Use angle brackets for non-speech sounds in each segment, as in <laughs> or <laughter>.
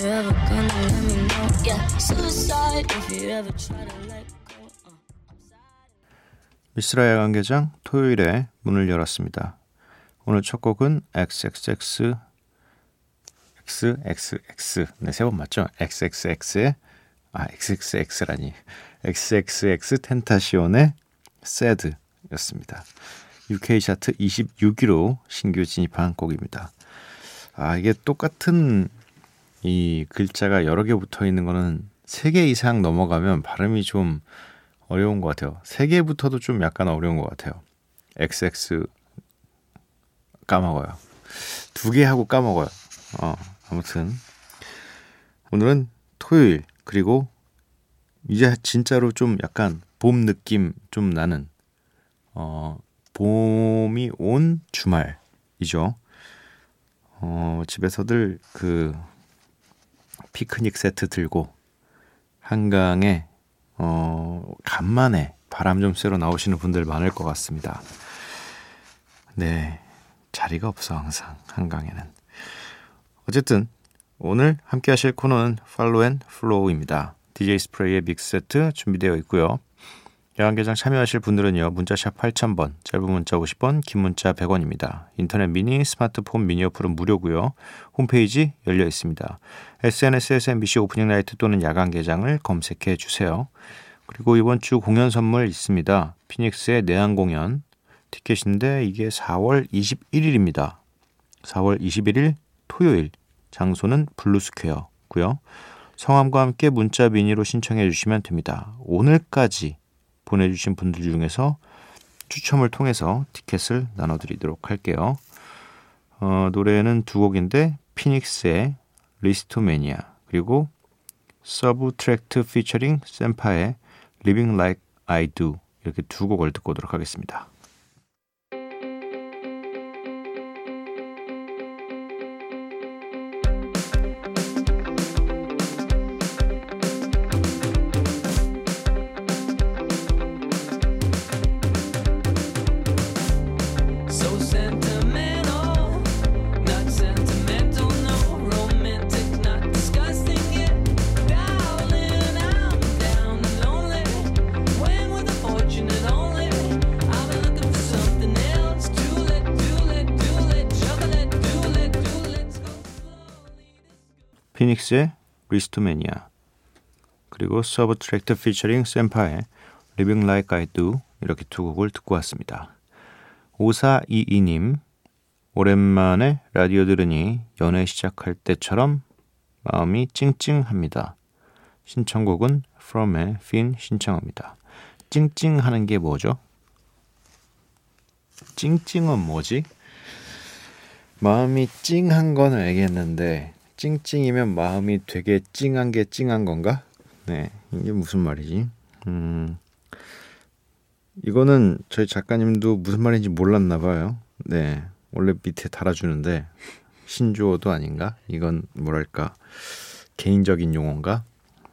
Decide if you're ever gonna let me know. Yeah, suicide if you ever try to let go. Uh, I'm sad. 미스라 야간개장 토요일에 문을 열었습니다. 오늘 첫 곡은 XXX XXX 네, 세 번 맞죠? XXX의 아, XXX라니. XXX 텐타시온의 SAD였습니다. UK 차트 26위로 신규 진입한 곡입니다. 아, 이게 똑같은 이 글자가 여러 개 붙어 있는 거는 3개 이상 넘어가면 발음이 좀 어려운 것 같아요. 3개부터도 좀 약간 어려운 것 같아요. XX 까먹어요. 두 개 하고 까먹어요. 어, 아무튼 오늘은 토요일 그리고 이제 진짜로 좀 약간 봄 느낌 좀 나는 어 봄이 온 주말이죠. 어 집에서들 그 피크닉 세트 들고 한강에 어 간만에 바람 좀 쐬러 나오시는 분들 많을 것 같습니다. 네. 자리가 없어 항상 한강에는. 어쨌든 오늘 함께 하실 코너는 Follow and Flow입니다. DJ 스프레이의 mix set 준비되어 있고요. 야간개장 참여하실 분들은요. 문자샵 8000번, 짧은 문자 50원, 긴 문자 100원입니다. 인터넷 미니, 스마트폰 미니 어플은 무료고요. 홈페이지 열려 있습니다. SNS에서 MBC Opening Night 또는 야간개장을 검색해 주세요. 그리고 이번 주 공연 선물 있습니다. 피닉스의 내한 공연 티켓인데 이게 4월 21일입니다. 4월 21일 토요일 장소는 블루스퀘어고요. 성함과 함께 문자 미니로 신청해 주시면 됩니다. 오늘까지 보내주신 분들 중에서 추첨을 통해서 티켓을 나눠드리도록 할게요. 어, 노래는 두 곡인데 피닉스의 리스토매니아 그리고 서브트랙트 피처링 샘파의 Living Like I Do 이렇게 두 곡을 듣고 오도록 하겠습니다. 피닉스의 리스토매니아 그리고 서브트랙트 피처링 샘파의 Living Like I Do 이렇게 두 곡을 듣고 왔습니다. 5422님 오랜만에 라디오 들으니 연애 시작할 때처럼 마음이 찡찡합니다. 신청곡은 From의 Fin 신청합니다. 찡찡하는 게 뭐죠? 찡찡은 뭐지? 마음이 찡한 건 알겠는데 찡찡이면 마음이 되게 찡한 게 찡한 건가? 네, 이게 무슨 말이지? 음, 이거는 저희 작가님도 무슨 말인지 몰랐나 봐요. 네, 원래 밑에 달아주는데 신조어도 아닌가? 이건 뭐랄까 개인적인 용어인가?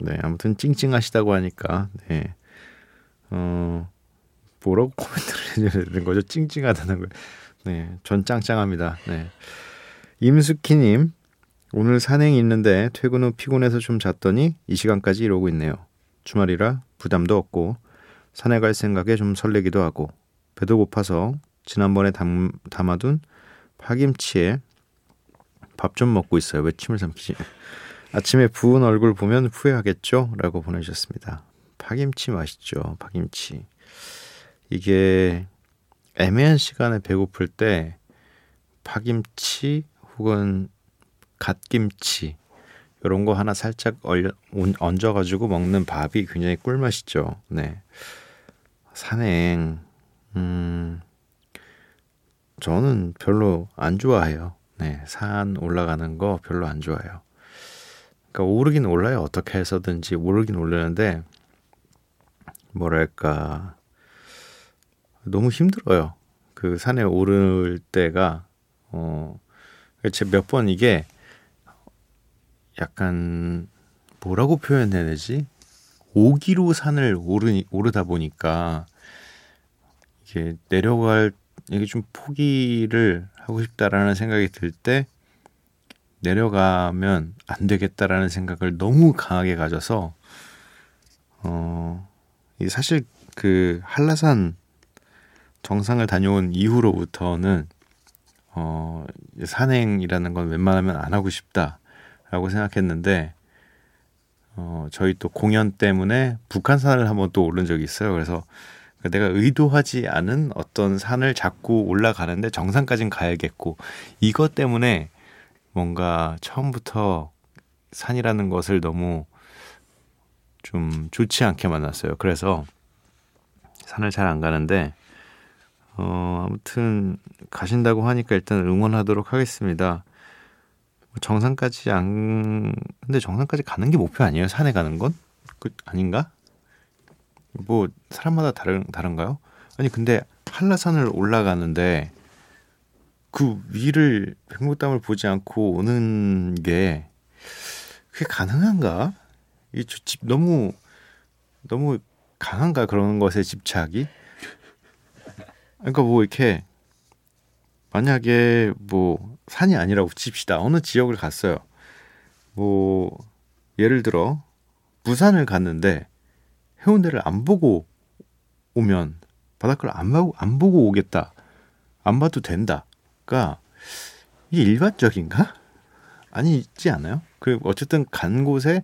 네, 아무튼 찡찡하시다고 하니까 네, 어 뭐라고 코멘트를 해줘야 되는 거죠? 찡찡하다는 거. 네, 전 짱짱합니다. 네, 임숙희님 오늘 산행이 있는데 퇴근 후 피곤해서 좀 잤더니 이 시간까지 이러고 있네요. 주말이라 부담도 없고 산에 갈 생각에 좀 설레기도 하고 배도 고파서 지난번에 담, 담아둔 파김치에 밥 좀 먹고 있어요. 왜 침을 삼키지? <laughs> 아침에 부은 얼굴 보면 후회하겠죠? 라고 보내주셨습니다. 파김치 맛있죠. 파김치. 이게 애매한 시간에 배고플 때 파김치 혹은 갓김치 이런 거 하나 살짝 얼려, 온- 얹어가지고 먹는 밥이 굉장히 꿀맛이죠. 네. 산행, 음, 저는 별로 안 좋아해요. 네, 산 올라가는 거 별로 안 좋아해요. 그러니까 오르긴 올라요. 어떻게 해서든지 오르긴 오르는데 뭐랄까 너무 힘들어요. 그 산에 오를 때가 어, 제몇 번 이게 약간 뭐라고 표현해야 되지? 오기로 산을 오르 오르다 보니까 이게 내려갈 이게 좀 포기를 하고 싶다라는 생각이 들 때 내려가면 안 되겠다라는 생각을 너무 강하게 가져서 어 사실 그 한라산 정상을 다녀온 이후로부터는 어 산행이라는 건 웬만하면 안 하고 싶다 라고 생각했는데 어 저희 또 공연 때문에 북한산을 한번 또 오른 적이 있어요. 그래서 내가 의도하지 않은 어떤 산을 자꾸 올라가는데 정상까진 가야겠고 이것 때문에 뭔가 처음부터 산이라는 것을 너무 좀 좋지 않게 만났어요. 그래서 산을 잘 안 가는데 어 아무튼 가신다고 하니까 일단 응원하도록 하겠습니다. 정상까지 안 근데 정상까지 가는 게 목표 아니에요? 산에 가는 건? 그 아닌가? 뭐 사람마다 다른 다른가요? 아니 근데 한라산을 올라가는데 그 위를 백록담을 보지 않고 오는 게 그게 가능한가? 이집 너무 너무 강한가 그런 것에 집착이? 그러니까 뭐 이렇게 만약에 뭐 산이 아니라고 칩시다 어느 지역을 갔어요. 뭐 예를 들어 부산을 갔는데 해운대를 안 보고 오면 바닷가를 안 보고 안 보고 오겠다. 안 봐도 된다가 이게 일반적인가? 아니지 않아요? 그 어쨌든 간 곳에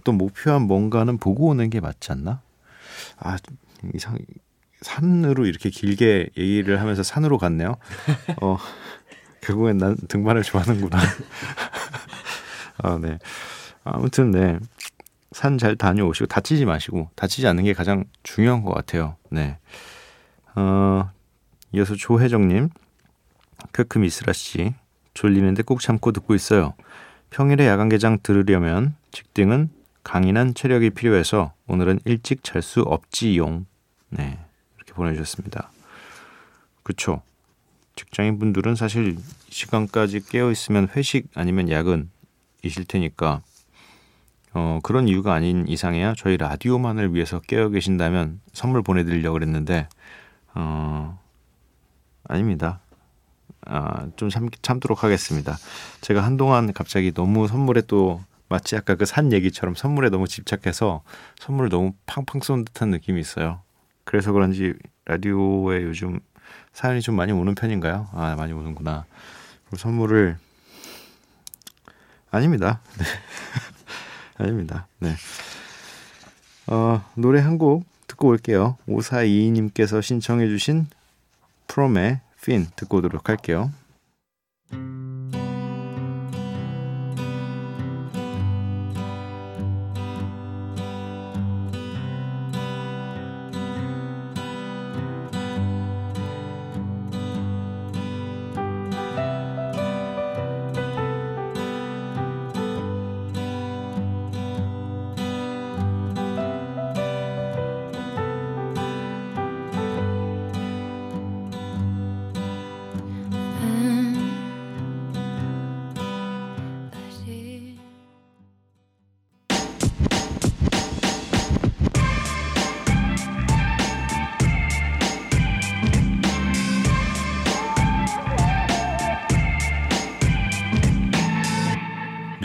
어떤 목표한 뭔가는 보고 오는 게 맞지 않나? 아 이상 산으로 이렇게 길게 얘기를 하면서 산으로 갔네요. 어 <laughs> 결국엔 난 등반을 좋아하는구나. 아 <laughs> 네. 아무튼 네. 산 잘 다녀오시고 다치지 마시고 다치지 않는 게 가장 중요한 것 같아요. 네. 어, 이어서 조혜정님, 크크 미스라 씨, 졸리는데 꼭 참고 듣고 있어요. 평일에 야간 개장 들으려면 직등은 강인한 체력이 필요해서 오늘은 일찍 잘 수 없지용. 네, 이렇게 보내주셨습니다. 그쵸. 직장인 분들은 사실 이 시간까지 깨어 있으면 회식 아니면 야근이실 테니까 어, 그런 이유가 아닌 이상해야 저희 라디오만을 위해서 깨어 계신다면 선물 보내드리려고 그랬는데 어, 아닙니다. 아, 좀 참, 참도록 하겠습니다. 제가 한동안 갑자기 너무 선물에 또 마치 아까 그 산 얘기처럼 선물에 너무 집착해서 선물을 너무 팡팡 쏜 듯한 느낌이 있어요. 그래서 그런지 라디오에 요즘 사연이 좀 많이 오는 편인가요? 아, 많이 오는구나. 그리고 선물을 아닙니다. <laughs> 네. 아닙니다. 네. 어, 노래 한 곡 듣고 올게요. 5422님께서 신청해 주신 프롬의 핀 듣고 오도록 할게요.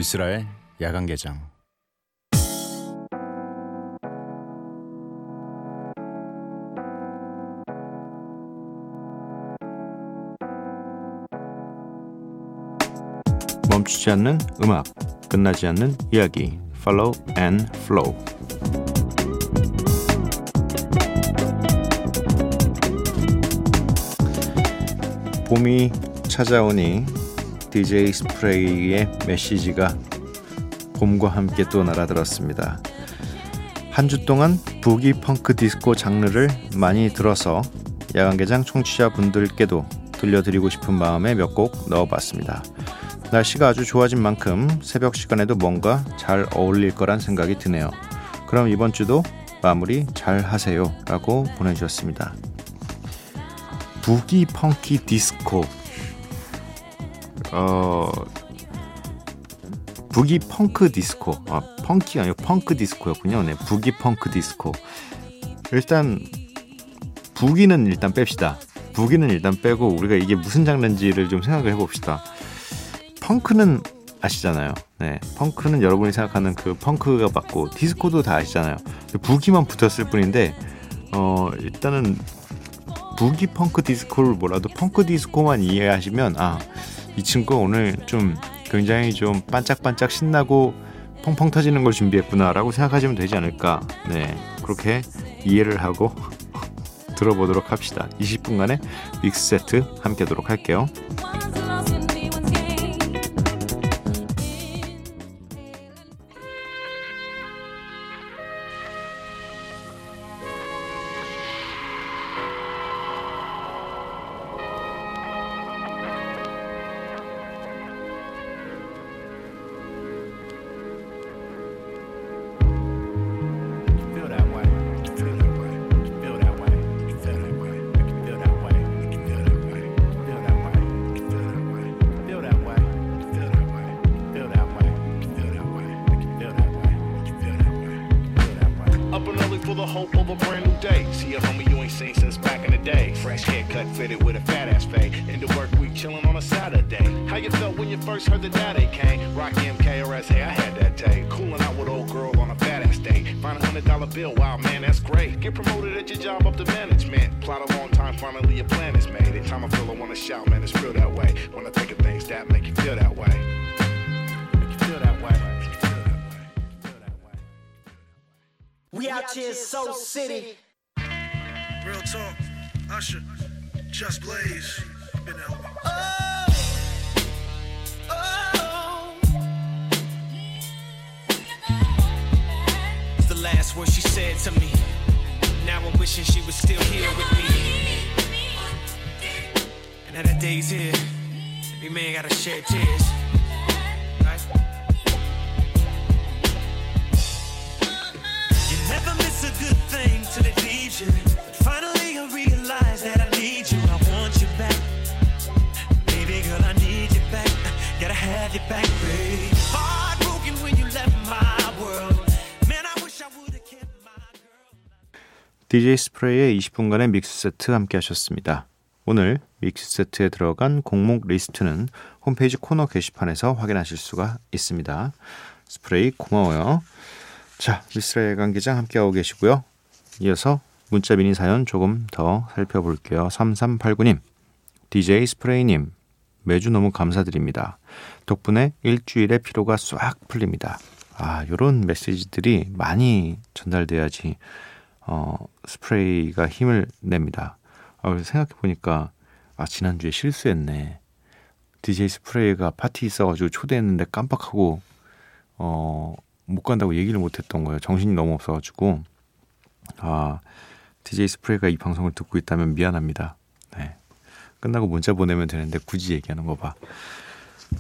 미스라의 야간 개장. 멈추지 않는 음악, 끝나지 않는 이야기. Follow and Flow. 봄이 찾아오니 DJ 스프레이의 메시지가 봄과 함께 또 날아들었습니다. 한 주 동안 부기 펑크 디스코 장르를 많이 들어서 야간개장 청취자분들께도 들려드리고 싶은 마음에 몇 곡 넣어봤습니다. 날씨가 아주 좋아진 만큼 새벽 시간에도 뭔가 잘 어울릴 거란 생각이 드네요. 그럼 이번 주도 마무리 잘 하세요 라고 보내주셨습니다. boogie funky 디스코 어 boogie 펑크 디스코. 아 funky 아니고 펑크 디스코였군요. 네 boogie 펑크 디스코. 일단 boogie는 일단 뺍시다. boogie는 일단 빼고 우리가 이게 무슨 장르인지를 좀 생각을 해봅시다. 펑크는 아시잖아요. 네 펑크는 여러분이 생각하는 그 펑크가 맞고 디스코도 다 아시잖아요. 부기만 붙었을 뿐인데 어 일단은 부기 펑크 디스코를 몰라도 펑크 디스코만 이해하시면 아 이 친구 오늘 좀 굉장히 좀 반짝반짝 신나고 펑펑 터지는 걸 준비했구나라고 생각하시면 되지 않을까. 네 그렇게 이해를 하고 <laughs> 들어보도록 합시다. 20분간의 믹스 세트 함께 하도록 할게요 Up and early for the hope of a brand new day. See a homie you ain't seen since back in the day. Fresh haircut fitted with a fat ass fade. Into work week chillin' on a Saturday. How you felt when you first heard the daddy came? Rocky MKRS, hey, I had that day. Coolin' out with old girl on a fat ass day. Find a hundred dollar bill, wow man, that's great. Get promoted at your job up to management. Plot a long time, finally your plan is made. Every time I feel I wanna shout, man, it's real that way. When I think of things that make you feel that way. Make you feel that way. We out here in Soul City. Real talk, Usher, Just Blaze, been helping. It's oh, oh. the last word she said to me. Now I'm wishing she was still here with me. And now that day's here, every man gotta shed tears. DJ 스프레이의 20분간의 믹스 세트 함께 하셨습니다. 오늘 믹스 세트에 들어간 곡목 리스트는 홈페이지 코너 게시판에서 확인하실 수가 있습니다. 스프레이 고마워요. 자, 미쓰라의 야간개장 함께하고 계시고요. 이어서 문자 미니 사연 조금 더 살펴볼게요. 3389님, DJ 스프레이님, 매주 너무 감사드립니다. 덕분에 일주일의 피로가 싹 풀립니다. 아, 요런 메시지들이 많이 전달돼야지 어, 스프레이가 힘을 냅니다. 아, 생각해 보니까 아 지난주에 실수했네. DJ 스프레이가 파티 있어가지고 초대했는데 깜빡하고 어, 못 간다고 얘기를 못했던 거예요. 정신이 너무 없어가지고 아 DJ 스프레이가 이 방송을 듣고 있다면 미안합니다. 네. 끝나고 문자 보내면 되는데 굳이 얘기하는 거 봐.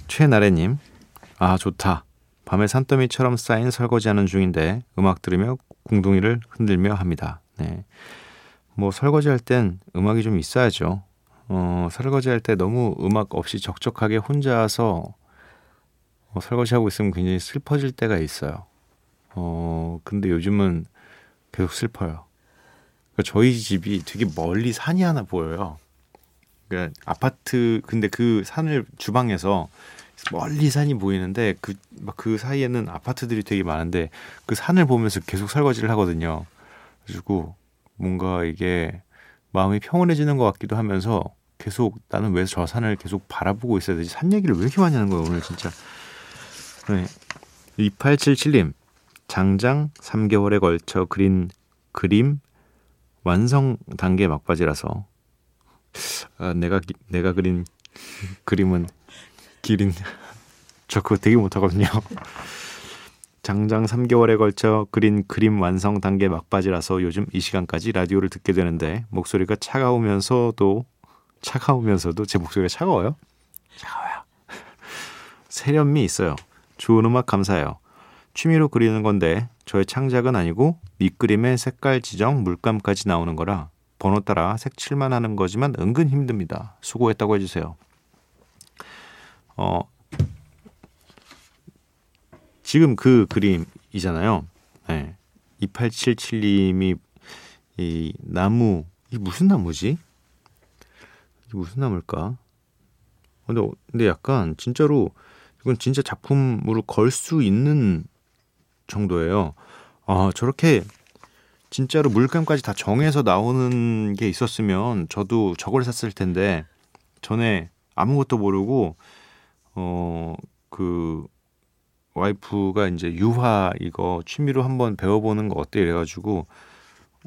최나래님, 아 좋다. 밤에 산더미처럼 쌓인 설거지하는 중인데 음악 들으며 궁둥이를 흔들며 합니다. 네. 뭐 설거지 할 땐 음악이 좀 있어야죠. 어, 설거지 할 때 너무 음악 없이 적적하게 혼자서 어, 설거지하고 있으면 굉장히 슬퍼질 때가 있어요. 어, 근데 요즘은 계속 슬퍼요. 그러니까 저희 집이 되게 멀리 산이 하나 보여요. 그러니까 아파트 근데 그 산을 주방에서 멀리 산이 보이는데 그 막 그 사이에는 아파트들이 되게 많은데 그 산을 보면서 계속 설거지를 하거든요. 그리고 뭔가 이게 마음이 평온해지는 것 같기도 하면서 계속 나는 왜 저 산을 계속 바라보고 있어야 되지? 산 얘기를 왜 이렇게 많이 하는 거야 오늘 진짜. 네. 2877님 장장 3개월에 걸쳐 그린 그림 완성 단계 막바지라서 아, 내가 기- 내가 그린 그림은 기린. 저 그거 되게 못하거든요. 장장 3개월에 걸쳐 그린 그림 완성 단계 막바지라서 요즘 이 시간까지 라디오를 듣게 되는데 목소리가 차가우면서도 차가우면서도 제 목소리가 차가워요? 차가워요. <laughs> 세련미 있어요. 좋은 음악 감사해요. 취미로 그리는 건데 저의 창작은 아니고 밑그림의 색깔 지정, 물감까지 나오는 거라 번호 따라 색칠만 하는 거지만 은근 힘듭니다. 수고했다고 해주세요. 어, 지금 그 그림이잖아요. 네. 2877님이 이 나무 이 무슨 나무지? 이게 무슨 나무일까? 근데 근데 약간 진짜로 이건 진짜 작품으로 걸 수 있는 정도예요. 아 저렇게 진짜로 물감까지 다 정해서 나오는 게 있었으면 저도 저걸 샀을 텐데 전에 아무것도 모르고 어 그 와이프가 이제 유화 이거 취미로 한번 배워보는 거 어때? 이래가지고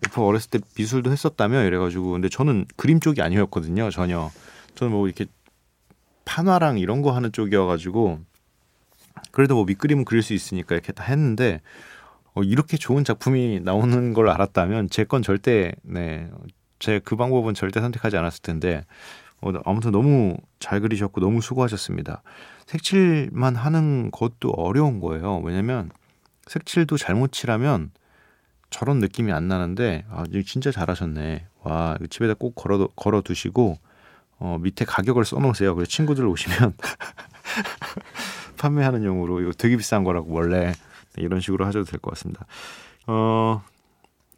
오빠 어렸을 때 미술도 했었다며? 이래가지고 근데 저는 그림 쪽이 아니었거든요 전혀. 저는 뭐 이렇게 판화랑 이런 거 하는 쪽이어가지고 그래도 뭐 밑그림은 그릴 수 있으니까 이렇게 다 했는데 어, 이렇게 좋은 작품이 나오는 걸 알았다면 제 건 절대 네 제 그 방법은 절대 선택하지 않았을 텐데 어, 아무튼 너무 잘 그리셨고 너무 수고하셨습니다. 색칠만 하는 것도 어려운 거예요. 왜냐면 색칠도 잘못 칠하면 저런 느낌이 안 나는데 아 진짜 잘하셨네. 와 집에다 꼭 걸어 걸어 두시고 어, 밑에 가격을 써놓으세요. 그래서 친구들 오시면 <laughs> 판매하는 용으로 이거 되게 비싼 거라고 원래 네, 이런 식으로 하셔도 될 것 같습니다. 어,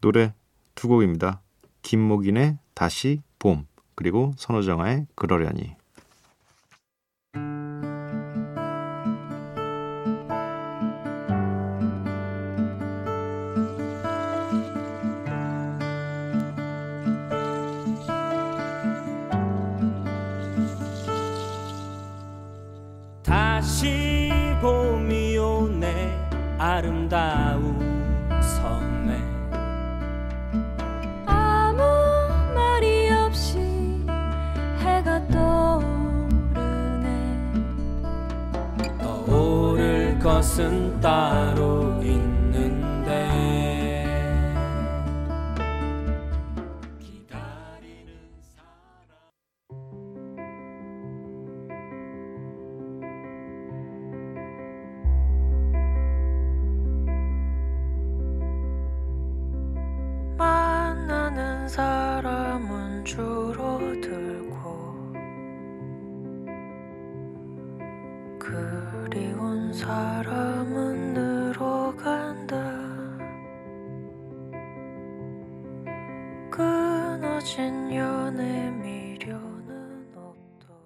노래 두 곡입니다. 김목인의 다시 봄 그리고 선호정아의 그러려니. 다시 봄이 오네 아름다운 섬 떠오 사람은 늘어간다 끊어진 연애 미련은 없더라도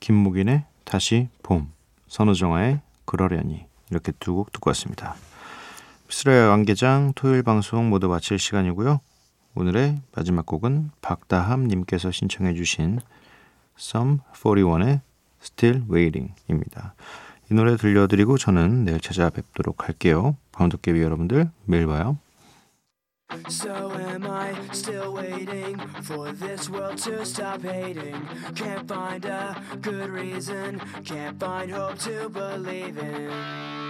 김목인의 다시 봄 선호정아의 그러려니 이렇게 두 곡 듣고 왔습니다. 미스라의 관계장 토요일 방송 모두 마칠 시간이고요. 오늘의 마지막 곡은 박다함 님께서 신청해 주신 Some 41의 Still Waiting입니다. 이 노래 들려드리고 저는 내일 찾아뵙도록 할게요. 방독개비 여러분들 매일 봐요. So am I still waiting for this world to stop hating? Can't find a good reason, can't find hope to believe in.